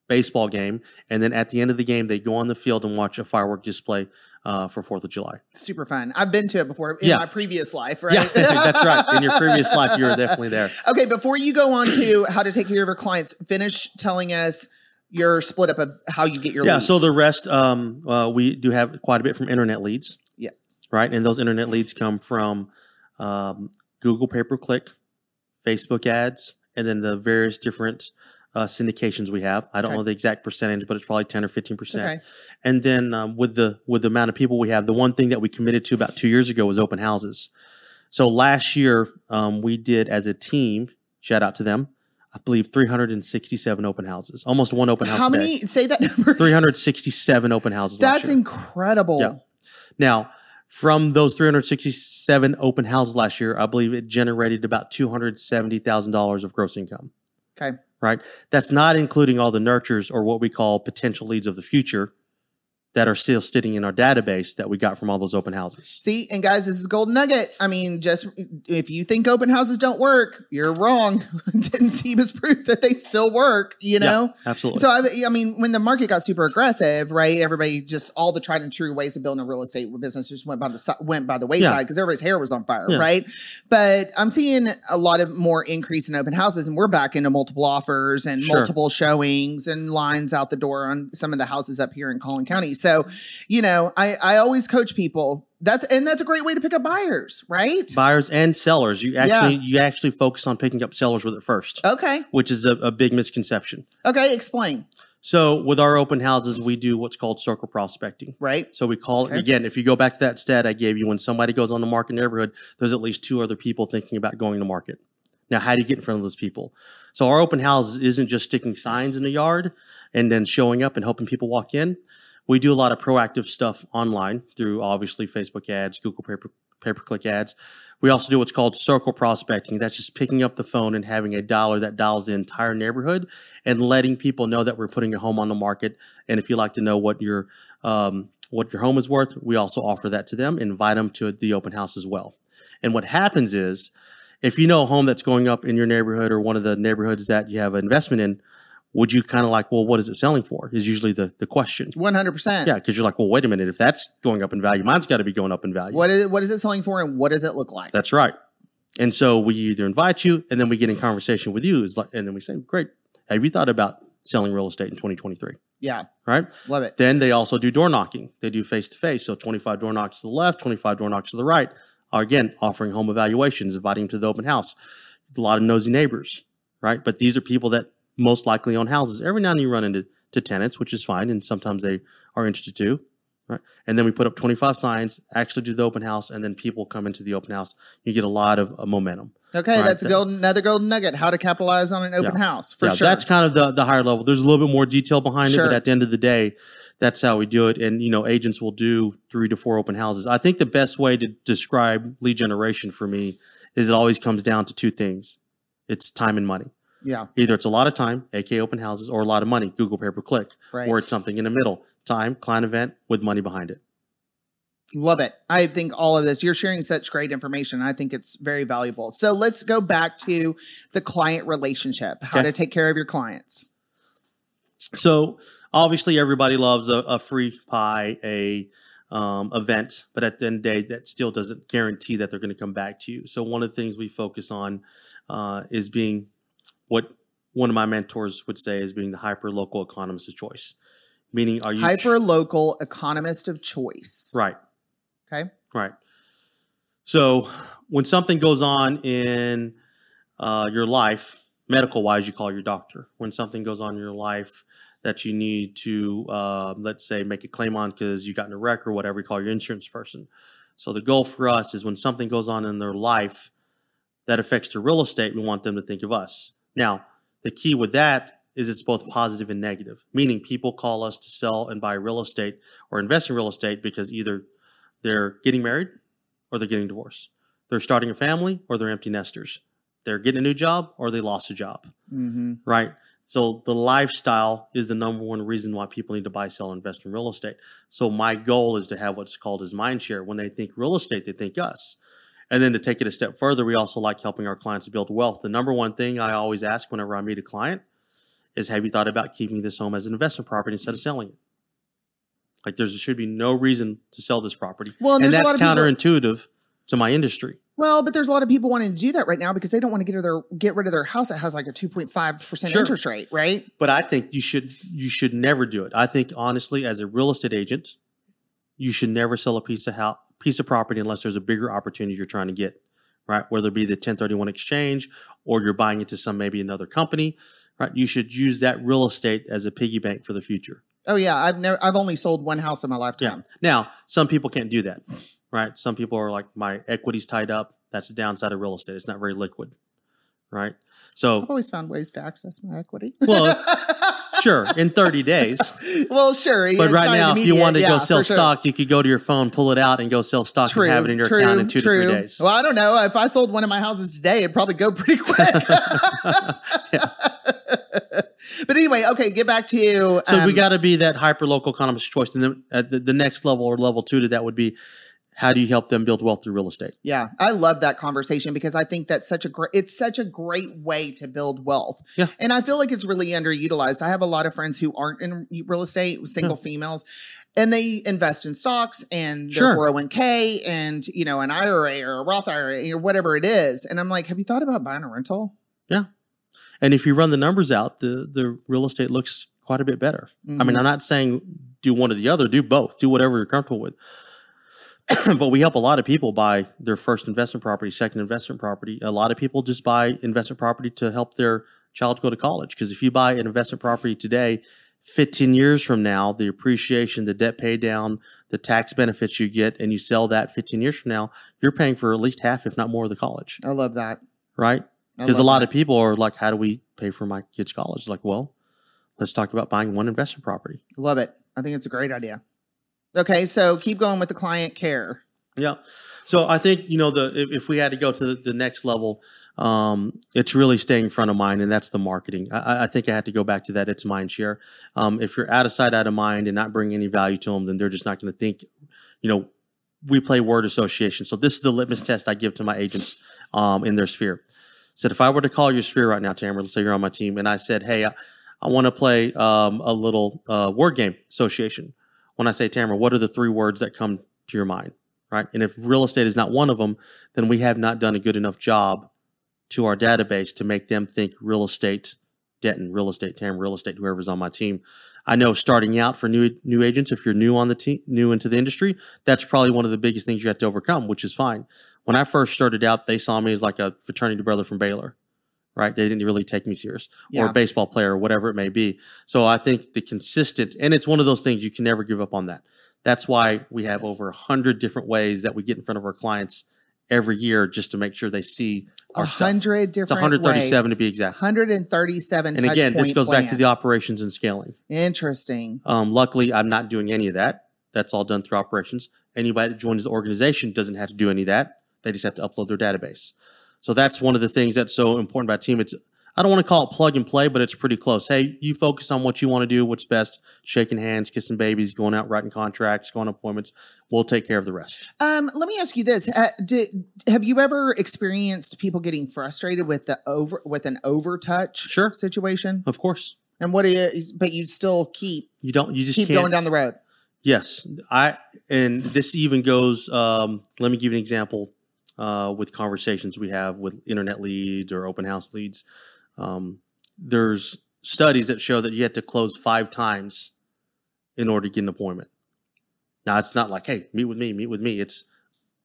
Speaker 3: baseball game, and then at the end of the game, they go on the field and watch a firework display uh, for Fourth of July.
Speaker 2: super fun. I've been to it before in
Speaker 3: Yeah.
Speaker 2: my previous life, right?
Speaker 3: Yeah, that's right. In your previous life, you were definitely there.
Speaker 2: Okay, before you go on to how to take care of your clients, finish telling us your split up of how you get your
Speaker 3: yeah
Speaker 2: leads.
Speaker 3: so the rest um, uh, we do have quite a bit from internet leads
Speaker 2: Yeah.
Speaker 3: right and those internet leads come from um, google pay per click facebook ads and then the various different uh, syndications we have i don't
Speaker 2: Okay.
Speaker 3: know the exact percentage but it's probably 10 or 15 percent
Speaker 2: okay.
Speaker 3: and then um, with the with the amount of people we have the one thing that we committed to about two years ago was open houses so last year um, we did as a team shout out to them i believe 367 open houses almost one open house
Speaker 2: How
Speaker 3: a day.
Speaker 2: many? Say that number.
Speaker 3: 367 open houses. last
Speaker 2: That's incredible.
Speaker 3: Yeah. Now, from those 367 open houses last year, I believe it generated about $270,000 of gross income.
Speaker 2: Okay.
Speaker 3: Right. That's not including all the nurtures or what we call potential leads of the future that are still sitting in our database that we got from all those open houses.
Speaker 2: See, and guys, this is golden nugget. I mean, just if you think open houses don't work, you're wrong. Didn't see as proof that they still work. You know.
Speaker 3: Yeah, absolutely.
Speaker 2: So I, I mean, when the market got super aggressive, right? Everybody just all the tried and true ways of building a real estate business just went by the went by the wayside because everybody's hair was on fire,
Speaker 3: Yeah.
Speaker 2: right? But I'm seeing a lot of more increase in open houses, and we're back into multiple offers and
Speaker 3: Sure.
Speaker 2: multiple showings and lines out the door on some of the houses up here in Collin County. So, you know, I I always coach people. That's and that's a great way to pick up buyers, right?
Speaker 3: Buyers and sellers. You actually you actually focus on picking up sellers with it first,
Speaker 2: Okay,
Speaker 3: which is a, a big misconception.
Speaker 2: okay, explain.
Speaker 3: So with our open houses, we do what's called circle prospecting.
Speaker 2: Right,
Speaker 3: So we call it
Speaker 2: Okay.
Speaker 3: again. If you go back to that stat I gave you, when somebody goes on the market neighborhood, there's at least two other people thinking about going to market. Now, how do you get in front of those people? So our open houses isn't just sticking signs in the yard and then showing up and hoping people walk in. We do a lot of proactive stuff online through obviously Facebook ads, Google pay per, click ads. We also do what's called circle prospecting. That's just picking up the phone and having a dialer that dials the entire neighborhood and letting people know that we're putting your home on the market. And if you'd like to know what your um, what your home is worth, we also offer that to them. Invite them to the open house as well. And what happens is, if you know a home that's going up in your neighborhood or one of the neighborhoods that you have an investment in, would you kind of like, well, what is it selling for? Is usually the the question.
Speaker 2: one hundred percent.
Speaker 3: Yeah, because you're like, well, wait a minute. If that's going up in value, mine's got to be going up in value.
Speaker 2: What is what is it selling for, and what does it look like?
Speaker 3: That's right. And so we either invite you, and then we get in conversation with you, It's like, and then we say, great. Have you thought about selling real estate in 2023?
Speaker 2: yeah,
Speaker 3: Right.
Speaker 2: love it.
Speaker 3: Then they also do door knocking. They do face to face. So 25 door knocks to the left, 25 door knocks to the right. Are again, offering home evaluations, inviting them to the open house. A lot of nosy neighbors, right? But these are people that most likely own houses. Every now and then you run into to tenants, which is fine, and sometimes they are interested too, right? And then we put up 25 signs, actually do the open house, and then people come into the open house. You get a lot of uh, momentum.
Speaker 2: Okay,
Speaker 3: Right,
Speaker 2: that's a golden another golden nugget. How to capitalize on an open house for
Speaker 3: yeah,
Speaker 2: sure.
Speaker 3: that's kind of the, the higher level. There's a little bit more detail behind it, but at the end of the day, that's how we do it. And you know, agents will do three to four open houses. I think the best way to describe lead generation for me is it always comes down to two things: It's time and money.
Speaker 2: Yeah.
Speaker 3: Either it's a lot of time, aka open houses, or a lot of money, Google pay per click,
Speaker 2: Right.
Speaker 3: or it's something in the middle, time, client event with money behind it.
Speaker 2: Love it. I think all of this, you're sharing such great information. I think it's very valuable. So let's go back to the client relationship, how
Speaker 3: Okay.
Speaker 2: to take care of your clients.
Speaker 3: So obviously, everybody loves a, a free pie, a um, event, but at the end of the day, that still doesn't guarantee that they're going to come back to you. So one of the things we focus on uh, is being what one of my mentors would say is being the hyper local economist of choice. Meaning, are you
Speaker 2: Hyper local economist of choice.
Speaker 3: right?
Speaker 2: Okay.
Speaker 3: Right. So when something goes on in uh, your life, medical wise, you call your doctor. When something goes on in your life that you need to, uh, let's say, make a claim on because you got in a wreck or whatever, you call your insurance person. So the goal for us is when something goes on in their life that affects their real estate, we want them to think of us. Now, the key with that is it's both positive and negative, meaning people call us to sell and buy real estate or invest in real estate because either they're getting married or they're getting divorced. They're starting a family or they're empty nesters. They're getting a new job or they lost a job,
Speaker 2: Mm-hmm.
Speaker 3: right? So the lifestyle is the number one reason why people need to buy, sell, invest in real estate. So my goal is to have what's called as mind share. When they think real estate, they think us. And then to take it a step further, we also like helping our clients build wealth. The number one thing I always ask whenever I meet a client is, have you thought about keeping this home as an investment property instead of selling it? Like there should be no reason to sell this property.
Speaker 2: Well, and
Speaker 3: and that's
Speaker 2: of people-
Speaker 3: counterintuitive to my industry.
Speaker 2: Well, but there's a lot of people wanting to do that right now because they don't want to get their get rid of their house that has like a 2.5 percent
Speaker 3: Sure.
Speaker 2: interest rate, right?
Speaker 3: But I think you should you should never do it. I think honestly, as a real estate agent, you should never sell a piece of house, piece of property unless there's a bigger opportunity you're trying to get, right? Whether it be the 1031 exchange or you're buying it to some maybe another company, right? You should use that real estate as a piggy bank for the future.
Speaker 2: Oh yeah, I've never I've only sold one house in my lifetime. Yeah.
Speaker 3: Now, some people can't do that, right? Some people are like, my equity's tied up. That's the downside of real estate. It's not very liquid, right? So,
Speaker 2: I've always found ways to access my equity.
Speaker 3: well, sure, in 30 days.
Speaker 2: well, sure.
Speaker 3: But right now, if you wanted to
Speaker 2: yeah,
Speaker 3: go sell
Speaker 2: for sure.
Speaker 3: stock, you could go to your phone, pull it out, and go sell stock
Speaker 2: True,
Speaker 3: and have it in your
Speaker 2: true,
Speaker 3: account in two
Speaker 2: true.
Speaker 3: to three days.
Speaker 2: Well, I don't know. If I sold one of my houses today, it'd probably go pretty quick. But anyway, okay, get back to you.
Speaker 3: so we
Speaker 2: um,
Speaker 3: got to be that hyper local economist choice. And then at the, the next level or level two to that would be how do you help them build wealth through real estate?
Speaker 2: Yeah, I love that conversation because I think that's such a great it's such a great way to build wealth.
Speaker 3: Yeah.
Speaker 2: And I feel like it's really underutilized. I have a lot of friends who aren't in real estate, single females, and they invest in stocks and their
Speaker 3: Sure.
Speaker 2: 401k and, you know, an IRA or a Roth IRA or whatever it is. And I'm like, have you thought about buying a rental? Yeah.
Speaker 3: And if you run the numbers out, the, the real estate looks quite a bit better. I mean,
Speaker 2: Mhm.
Speaker 3: I'm not saying do one or the other, do both, do whatever you're comfortable with. but we help a lot of people buy their first investment property, second investment property. A lot of people just buy investment property to help their child go to college. Because if you buy an investment property today, 15 years from now, the appreciation, the debt pay down, the tax benefits you get, and you sell that 15 years from now, you're paying for at least half, if not more, of the college,
Speaker 2: I love that.
Speaker 3: right? Because a lot
Speaker 2: that.
Speaker 3: of people are like, how do we pay for my kids' college? Like, well, let's talk about buying one investment property.
Speaker 2: love it. I think it's a great idea. Okay, so keep going with the client care.
Speaker 3: Yeah. So I think, you know, the if, if we had to go to the, next level, um, it's really staying front of mind, and that's the marketing. I- I, I think I had to go back to that. It's mind share. Um, if you're out of sight, out of mind, and not bringing any value to them, then they're just not going to think, you know, we play word association. So this is the litmus test I give to my agents um, in their sphere. Said if I were to call your sphere right now, Tamera, let's say you're on my team, and I said, hey, I, I want to play um, a little uh, word game association. When I say Tamera, what are the three words that come to your mind? Right. And if real estate is not one of them, then we have not done a good enough job to our database to make them think real estate, Denton, real estate, Tamera, real estate, whoever's on my team. I know starting out for new new agents, if you're new on the team, new into the industry, that's probably one of the biggest things you have to overcome, which is fine. When I first started out, they saw me as like a fraternity brother from Baylor, right? They didn't really take me serious, or
Speaker 2: Yeah.
Speaker 3: a baseball player, or whatever it may be. So I think the consistent, and it's one of those things you can never give up on that. That's why we have over a hundred different ways that we get in front of our clients every year, just to make sure they see
Speaker 2: A
Speaker 3: our stuff.
Speaker 2: hundred
Speaker 3: It's 137
Speaker 2: ways.
Speaker 3: to be exact.
Speaker 2: 137
Speaker 3: And again, this goes
Speaker 2: point
Speaker 3: back to the operations and scaling.
Speaker 2: Interesting.
Speaker 3: Um, luckily, I'm not doing any of that. That's all done through operations. Anybody that joins the organization doesn't have to do any of that. They just have to upload their database. So that's one of the things that's so important about team. It's I don't want to call it plug and play, but it's pretty close. Hey, you focus on what you want to do, what's best, shaking hands, kissing babies, going out, writing contracts, going on appointments. We'll take care of the rest.
Speaker 2: Um, let me ask you this: uh, did, Have you ever experienced people getting frustrated with the over with an overtouch
Speaker 3: Sure.
Speaker 2: situation?
Speaker 3: Of course.
Speaker 2: And what do you? But you still keep
Speaker 3: You don't you just
Speaker 2: keep going down the road.
Speaker 3: Yes, I and this even goes. Um, let me give you an example uh, with conversations we have with internet leads or open house leads. Um, there's studies that show that you have to close five times in order to get an appointment. Now it's not like, hey, meet with me, meet with me. It's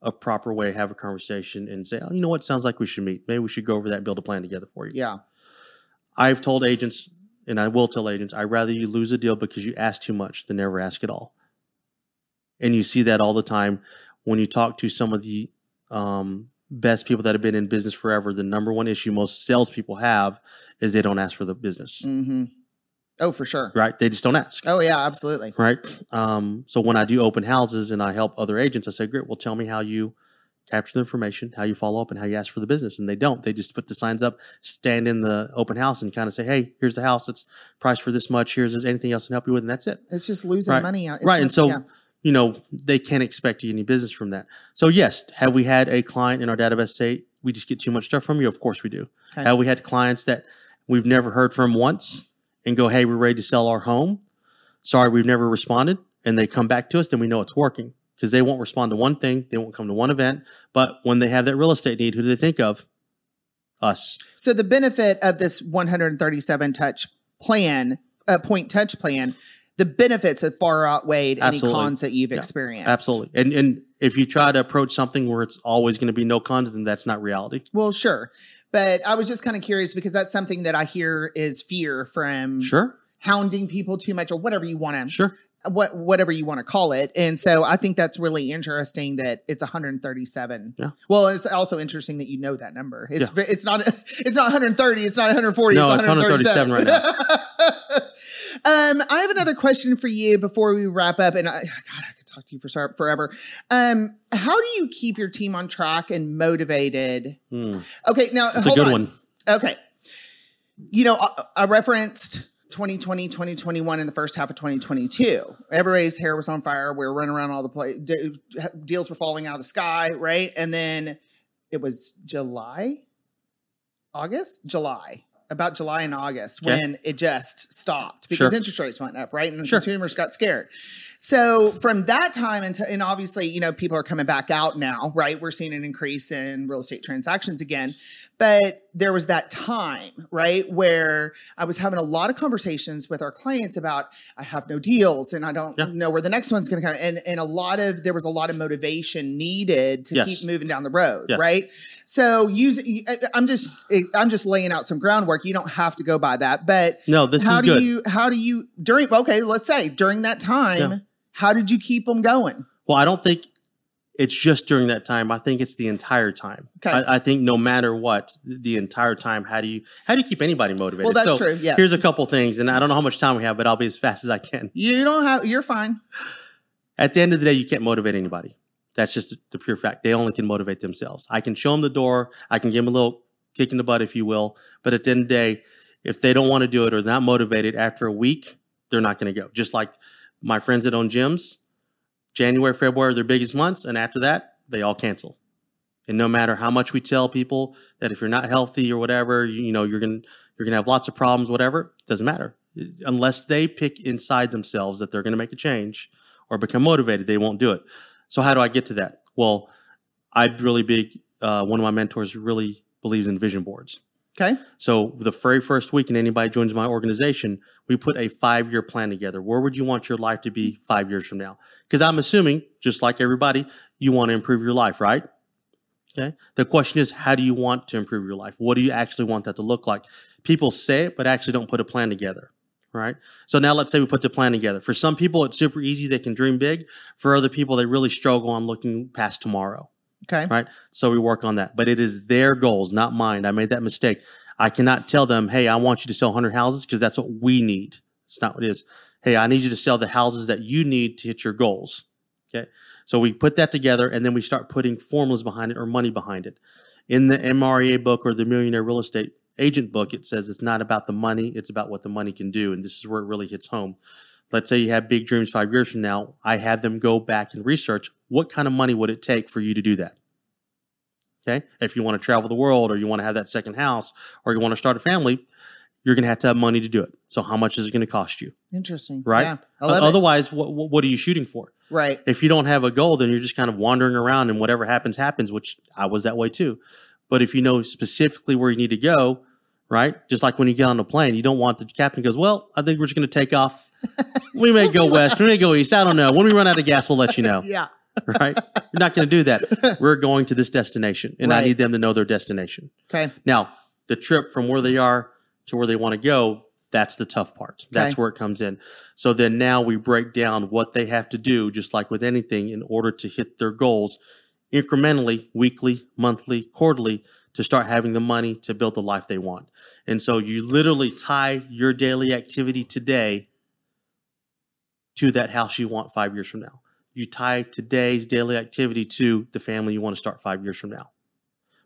Speaker 3: a proper way to have a conversation and say, oh, you know what, sounds like we should meet. Maybe we should go over that, and build a plan together for you.
Speaker 2: Yeah.
Speaker 3: I've told agents, and I will tell agents, I'd rather you lose a deal because you ask too much than never ask at all. And you see that all the time when you talk to some of the um, best people that have been in business forever. The number one issue most salespeople have is they don't ask for the business,
Speaker 2: Mm-hmm. Oh, for sure.
Speaker 3: right? They just don't ask.
Speaker 2: Oh, yeah, absolutely.
Speaker 3: Right. Um, so when I do open houses and I help other agents, I say, great, well, tell me how you capture the information, how you follow up, and how you ask for the business. And they don't. They just put the signs up, stand in the open house, and kind of say, hey, here's the house. It's priced for this much. Here's is anything else I can help you with, and that's it.
Speaker 2: It's just losing
Speaker 3: Right.
Speaker 2: money. It's
Speaker 3: right. And so,
Speaker 2: yeah.
Speaker 3: You know, they can't expect you any business from that. So, yes, have we had a client in our database say, we just get too much stuff from you? Of course we do.
Speaker 2: Okay.
Speaker 3: Have we had clients that we've never heard from once and go, hey, we're ready to sell our home? Sorry, we've never responded. And they come back to us, then we know it's working because they won't respond to one thing. They won't come to one event. But when they have that real estate need, who do they think of? Us.
Speaker 2: So the benefit of this 137 touch plan, uh, point touch plan, the benefits have far outweighed
Speaker 3: Absolutely.
Speaker 2: any cons that you've
Speaker 3: Yeah.
Speaker 2: experienced.
Speaker 3: Absolutely. And, and if you try to approach something where it's always going to be no cons, then that's not reality.
Speaker 2: Well, sure. But I was just kind of curious because that's something that I hear is fear from
Speaker 3: Sure.
Speaker 2: hounding people too much or whatever you want to
Speaker 3: Sure.
Speaker 2: what whatever you want to call it. And so I think that's really interesting that it's 137.
Speaker 3: Yeah.
Speaker 2: Well, it's also interesting that you know that number. It's
Speaker 3: Yeah.
Speaker 2: it's not it's not 130, it's not 140,
Speaker 3: No,
Speaker 2: it's
Speaker 3: it's
Speaker 2: 137
Speaker 3: 137 right
Speaker 2: um, I have another question for you before we wrap up, and I, God, I could talk to you for forever. Um, how do you keep your team on track and motivated?
Speaker 3: Hmm.
Speaker 2: Okay, now
Speaker 3: That's a
Speaker 2: hold
Speaker 3: good
Speaker 2: on.
Speaker 3: one.
Speaker 2: Okay. You know, I, I referenced 2020, 2021 in the first half of 2022. Everybody's hair was on fire. We were running around all the place. De- deals were falling out of the sky, right? And then it was July, August, July, about July and August when it just stopped because
Speaker 3: Sure.
Speaker 2: interest rates went up, right? And
Speaker 3: Sure.
Speaker 2: consumers got scared. So from that time until, and obviously, you know, people are coming back out now, right? We're seeing an increase in real estate transactions again. But there was that time, right, where I was having a lot of conversations with our clients about I have no deals and I don't
Speaker 3: Yeah.
Speaker 2: know where the next one's going to come. And and a lot of there was a lot of motivation needed to
Speaker 3: Yes.
Speaker 2: keep moving down the road,
Speaker 3: Yes.
Speaker 2: right? So use I'm just I'm just laying out some groundwork. You don't have to go by that, but
Speaker 3: No, this
Speaker 2: how
Speaker 3: is
Speaker 2: do
Speaker 3: good.
Speaker 2: you how do you during okay let's say during that time
Speaker 3: Yeah.
Speaker 2: how did you keep them going
Speaker 3: Well, I don't think it's just during that time. I think it's the entire time.
Speaker 2: Okay.
Speaker 3: I, I think no matter what, the entire time, how do you how do you keep anybody motivated?
Speaker 2: well that's
Speaker 3: So,
Speaker 2: true yes
Speaker 3: Here's a couple things, and I don't know how much time we have, but I'll be as fast as I can.
Speaker 2: you don't have you're fine
Speaker 3: At the end of the day, you can't motivate anybody. That's just the pure fact. They only can motivate themselves. I can show them the door. I can give them a little kick in the butt, if you will. But at the end of the day, if they don't want to do it or they're not motivated after a week, they're not going to go. Just like my friends that own gyms, January, February are their biggest months, and after that, they all cancel. And no matter how much we tell people that if you're not healthy or whatever, you, you know you're gonna you're gonna have lots of problems, whatever, it doesn't matter unless they pick inside themselves that they're gonna make a change or become motivated, they won't do it. So how do I get to that? Well, I'm really big. Uh, one of my mentors really believes in vision boards.
Speaker 2: okay
Speaker 3: So the very first week, and anybody joins my organization, we put a five year plan together. Where would you want your life to be five years from now? Because I'm assuming, just like everybody, you want to improve your life, right? Okay. The question is, how do you want to improve your life? What do you actually want that to look like? People say it, but actually don't put a plan together. Right. So now let's say we put the plan together. For some people, it's super easy. They can dream big. For other people, they really struggle on looking past tomorrow
Speaker 2: okay
Speaker 3: right? So we work on that. But it is their goals, not mine. I made that mistake. I cannot tell them, hey, I want you to sell 100 houses because that's what we need. It's not what it is. Hey, I need you to sell the houses that you need to hit your goals. Okay. So we put that together and then we start putting formulas behind it or money behind it. In the MREA book or the Millionaire Real Estate Agent book, it says it's not about the money, it's about what the money can do. And this is where it really hits home. Let's say you have big dreams five years from now. I have them go back and research what kind of money would it take for you to do that? Okay. If you want to travel the world or you want to have that second house or you want to start a family, you're going to have to have money to do it. So how much is it going to cost you?
Speaker 2: Interesting.
Speaker 3: Right.
Speaker 2: Yeah. I love it.
Speaker 3: Otherwise, what, what are you shooting for?
Speaker 2: Right.
Speaker 3: If you don't have a goal, then you're just kind of wandering around and whatever happens, happens, which I was that way too. But if you know specifically where you need to go, right? Just like when you get on a plane, you don't want the captain goes, well, I think we're just going to take off. We may go west. We may go east. I don't know. When we run out of gas, we'll let you know.
Speaker 2: Yeah.
Speaker 3: Right. You're not going to do that. We're going to this destination and I need them to know their destination.
Speaker 2: Okay.
Speaker 3: Now, the trip from where they are to where they want to go, that's the tough part. That's
Speaker 2: Okay.
Speaker 3: where it comes in. So then now we break down what they have to do, just like with anything, in order to hit their goals incrementally, weekly, monthly, quarterly, to start having the money to build the life they want. And so you literally tie your daily activity today to that house you want five years from now. You tie today's daily activity to the family you want to start five years from now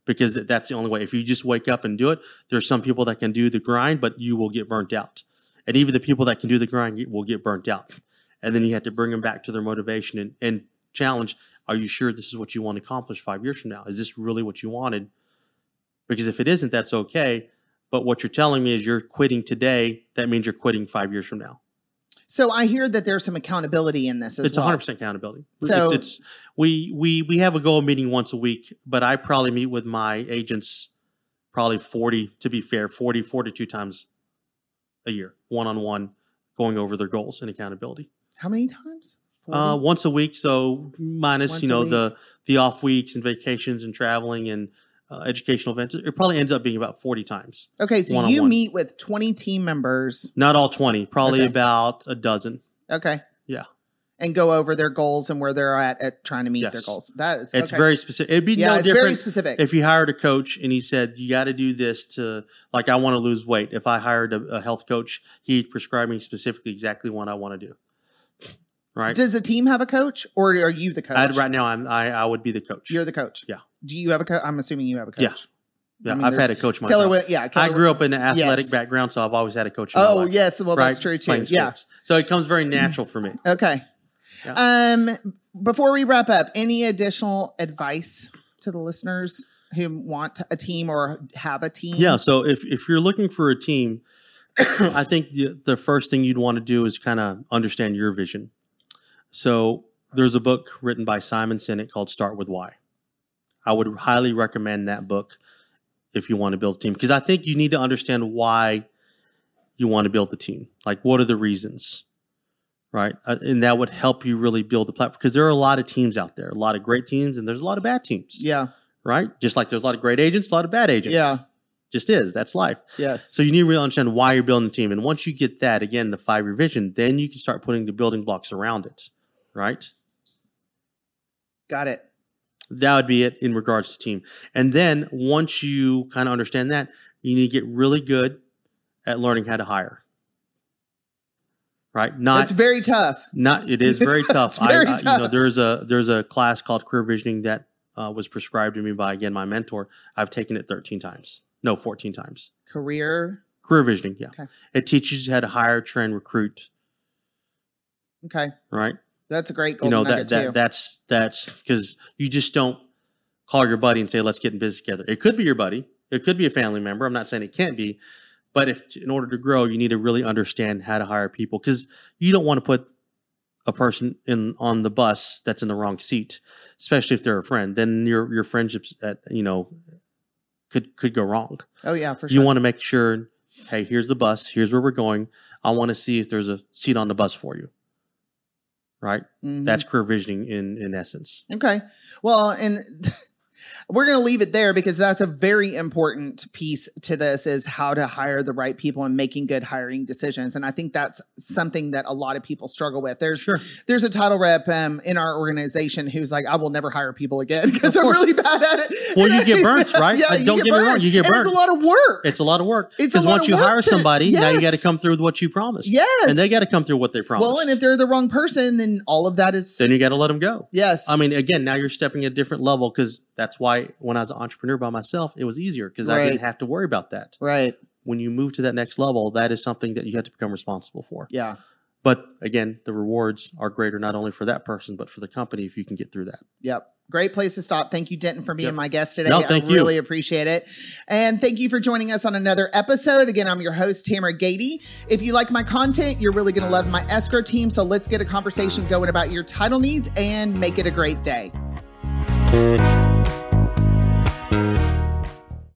Speaker 3: because that's the only way. If you just wake up and do it, there's some people that can do the grind, but you will get burnt out. And even the people that can do the grind will get burnt out. And then you have to bring them back to their motivation and, and challenge. Are you sure this is what you want to accomplish five years from now? Is this really what you wanted? Because if it isn't, that's okay. But what you're telling me is you're quitting today. That means you're quitting five years from now.
Speaker 2: So I hear that there's some accountability in this
Speaker 3: It's
Speaker 2: well.
Speaker 3: 100 percent accountability.
Speaker 2: So-
Speaker 3: it's, it's we we we have a goal meeting once a week, but I probably meet with my agents probably 40 to be fair, 40 42 times a year, one on one, going over their goals and accountability.
Speaker 2: How many times?
Speaker 3: Uh, once a week, so minus
Speaker 2: Once
Speaker 3: you know the the off weeks and vacations and traveling and uh, educational events. It probably ends up being about 40 times.
Speaker 2: okay, so you
Speaker 3: one-on-one.
Speaker 2: meet with 20 team members.
Speaker 3: Not all 20, probably
Speaker 2: Okay.
Speaker 3: about a dozen.
Speaker 2: Okay.
Speaker 3: Yeah.
Speaker 2: And go over their goals and where they're at at trying to meet their goals. That is
Speaker 3: It's
Speaker 2: okay.
Speaker 3: very specific. It'd be
Speaker 2: yeah,
Speaker 3: no
Speaker 2: it's
Speaker 3: different
Speaker 2: very specific.
Speaker 3: if you hired a coach and he said you got to do this to like i want to lose weight if i hired a, a health coach he'd prescribe me specifically exactly what i want to do right
Speaker 2: Does the team have a coach or are you the coach?
Speaker 3: I'd, right now I'm, I, I would be the coach
Speaker 2: You're the coach.
Speaker 3: Yeah.
Speaker 2: Do you have a coach? I'm assuming you have a coach.
Speaker 3: Yeah. yeah,
Speaker 2: I
Speaker 3: i've had a coach myself
Speaker 2: Wi- yeah.
Speaker 3: i grew up in an athletic
Speaker 2: Yes.
Speaker 3: background so i've always had a coach in my
Speaker 2: Oh
Speaker 3: life,
Speaker 2: yes, well that's true too. Yeah.
Speaker 3: so it comes very natural for me
Speaker 2: Okay. Um, before we wrap up, any additional advice to the listeners who want a team or have a team?
Speaker 3: Yeah. So if, if you're looking for a team, I think the, the first thing you'd want to do is kind of understand your vision. So there's a book written by Simon Sinek called Start with Why. I would highly recommend that book if you want to build a team because I think you need to understand why you want to build the team. Like, what are the reasons? Right. Uh, and that would help you really build the platform because there are a lot of teams out there, a lot of great teams, and there's a lot of bad teams.
Speaker 2: Yeah.
Speaker 3: Right. Just like there's a lot of great agents, a lot of bad agents.
Speaker 2: Yeah.
Speaker 3: Just is. That's life.
Speaker 2: Yes.
Speaker 3: So you need to really understand why you're building a team. And once you get that, again, the five year vision, then you can start putting the building blocks around it. Right?
Speaker 2: Got it.
Speaker 3: That would be it in regards to team. And then once you kind of understand that, you need to get really good at learning how to hire. Right? Not
Speaker 2: It's very tough.
Speaker 3: not it is very tough.
Speaker 2: It's very
Speaker 3: I, I- You know,
Speaker 2: tough.
Speaker 3: there's a there's a class called career visioning that uh, was prescribed to me by again my mentor. I've taken it 13 times. No, 14 times.
Speaker 2: Career.
Speaker 3: Career visioning, yeah.
Speaker 2: Okay.
Speaker 3: It teaches you how to hire, train, recruit,
Speaker 2: Okay.
Speaker 3: right?
Speaker 2: That's a great
Speaker 3: you
Speaker 2: golden
Speaker 3: know
Speaker 2: nugget
Speaker 3: that,
Speaker 2: too.
Speaker 3: that that's that's because you just don't call your buddy and say let's get in business together. It could be your buddy, it could be a family member. I'm not saying it can't be, but if in order to grow, you need to really understand how to hire people because you don't want to put a person in on the bus that's in the wrong seat, especially if they're a friend. Then your your friendships at you know could could go wrong.
Speaker 2: oh yeah, for sure.
Speaker 3: You want to make sure, hey, here's the bus, here's where we're going. I want to see if there's a seat on the bus for you. Right?
Speaker 2: Mhm.
Speaker 3: That's career visioning in in essence.
Speaker 2: Okay. Well, and we're going to leave it there because that's a very important piece to this is how to hire the right people and making good hiring decisions. And I think that's something that a lot of people struggle with. There's
Speaker 3: Sure.
Speaker 2: there's a title rep um, in our organization who's like, I will never hire people again because I'm really bad at it.
Speaker 3: Well,
Speaker 2: And
Speaker 3: you
Speaker 2: I-
Speaker 3: get burnt, right?
Speaker 2: Yeah,
Speaker 3: Like, don't
Speaker 2: get
Speaker 3: get me wrong, you get
Speaker 2: And it's a lot of work.
Speaker 3: It's a lot of work. Because once you hire
Speaker 2: to-
Speaker 3: somebody, now you got to come through with what you promised.
Speaker 2: yes.
Speaker 3: And they got to come through what they promised.
Speaker 2: well, and if they're the wrong person, then all of that is
Speaker 3: then you got to let them go.
Speaker 2: yes.
Speaker 3: I mean, again, now you're stepping a different level because that's why why when I was an entrepreneur by myself, it was easier because I didn't have to worry about that.
Speaker 2: Right.
Speaker 3: When you move to that next level, that is something that you have to become responsible for.
Speaker 2: Yeah.
Speaker 3: But again, the rewards are greater not only for that person, but for the company if you can get through that.
Speaker 2: Yep. Great place to stop. Thank you, Denton, for being
Speaker 3: Yep.
Speaker 2: my guest today.
Speaker 3: No, thank
Speaker 2: I
Speaker 3: you.
Speaker 2: really appreciate it. And thank you for joining us on another episode. Again, I'm your host, Tamera Gady. If you like my content, you're really going to love my escrow team. So let's get a conversation going about your title needs and make it a great day.